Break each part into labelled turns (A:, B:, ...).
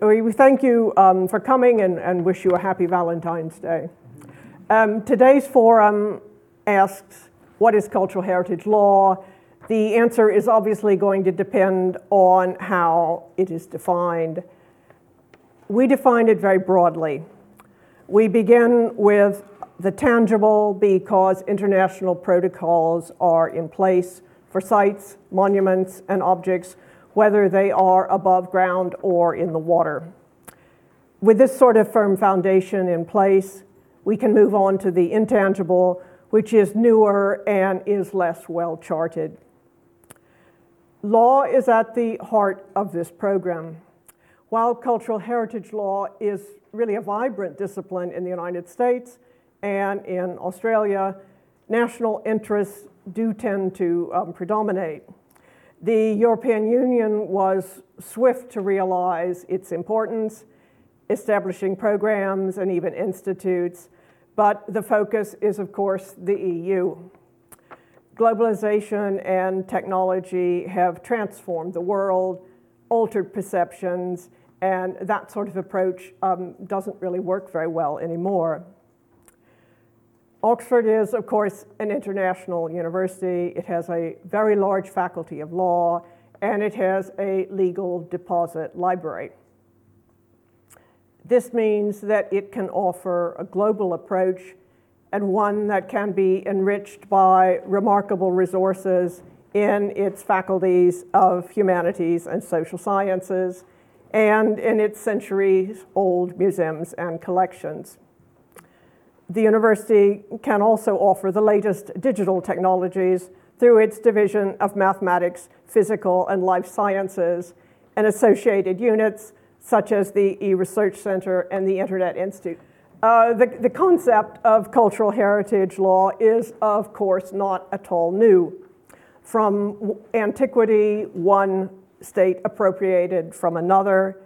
A: We, thank you um, for coming and, and, wish you a happy Valentine's Day. Um, today's forum asks, what is cultural heritage law? The answer is obviously going to depend on how it is defined. We define it very broadly. We begin with the tangible because international protocols are in place for sites, monuments, and objects whether they are above ground or in the water. With this sort of firm foundation in place, we can move on to the intangible, which is newer and is less well charted. Law is at the heart of this program. While cultural heritage law is really a vibrant discipline in the United States and in Australia, national interests do tend to um, predominate. The European Union was swift to realize its importance, establishing programs and even institutes, but the focus is, of course, the EU. Globalization and technology have transformed the world, altered perceptions, and that sort of approach um, doesn't really work very well anymore. Oxford is, of course, an international university. It has a very large faculty of law, and it has a legal deposit library. This means that it can offer a global approach and one that can be enriched by remarkable resources in its faculties of humanities and social sciences and in its centuries old museums and collections. The university can also offer the latest digital technologies through its division of mathematics, physical, and life sciences, and associated units such as the e-research center and the Internet Institute. Uh, the, the concept of cultural heritage law is, of course, not at all new. From antiquity, one state appropriated from another,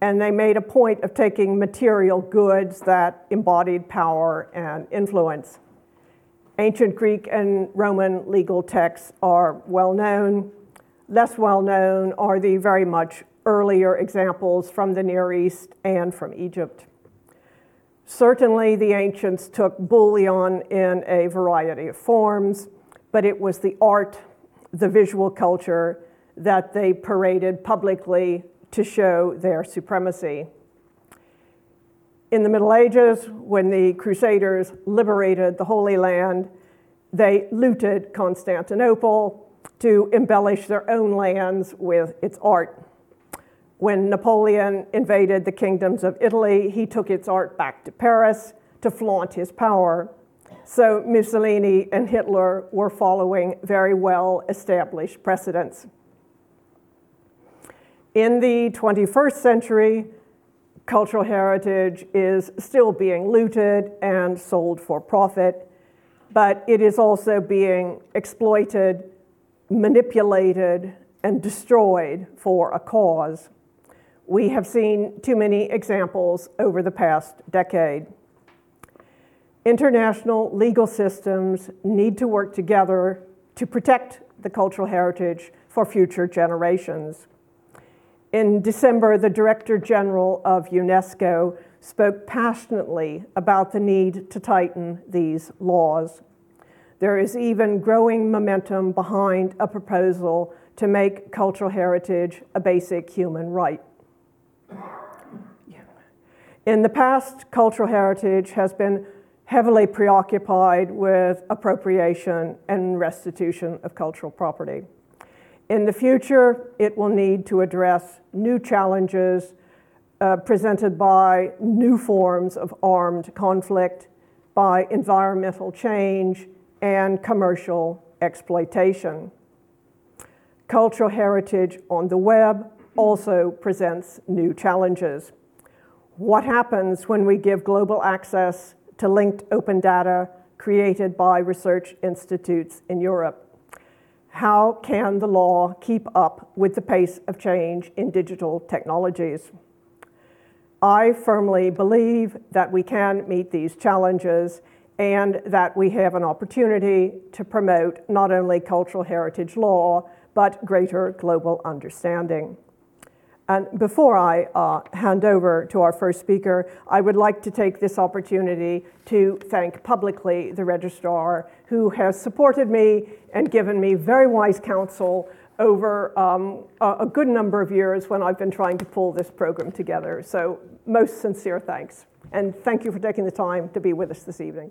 A: and they made a point of taking material goods that embodied power and influence. Ancient Greek and Roman legal texts are well known. Less well known are the very much earlier examples from the Near East and from Egypt. Certainly, the ancients took bullion in a variety of forms, but it was the art, the visual culture that they paraded publicly to show their supremacy. In the Middle Ages, when the Crusaders liberated the Holy Land, they looted Constantinople to embellish their own lands with its art. When Napoleon invaded the kingdoms of Italy, he took its art back to Paris to flaunt his power. So Mussolini and Hitler were following very well established precedents. In the 21st century, cultural heritage is still being looted and sold for profit, but it is also being exploited, manipulated, and destroyed for a cause. We have seen too many examples over the past decade. International legal systems need to work together to protect the cultural heritage for future generations. In December, the Director General of UNESCO spoke passionately about the need to tighten these laws. There is even growing momentum behind a proposal to make cultural heritage a basic human right. In the past, cultural heritage has been heavily preoccupied with appropriation and restitution of cultural property. In the future, it will need to address new challenges uh, presented by new forms of armed conflict, by environmental change, and commercial exploitation. Cultural heritage on the web also presents new challenges. What happens when we give global access to linked open data created by research institutes in Europe? How can the law keep up with the pace of change in digital technologies? I firmly believe that we can meet these challenges and that we have an opportunity to promote not only cultural heritage law, but greater global understanding. And before I uh, hand over to our first speaker, I would like to take this opportunity to thank publicly the registrar who has supported me and given me very wise counsel over um, a good number of years when I've been trying to pull this program together. So, most sincere thanks. And thank you for taking the time to be with us this evening.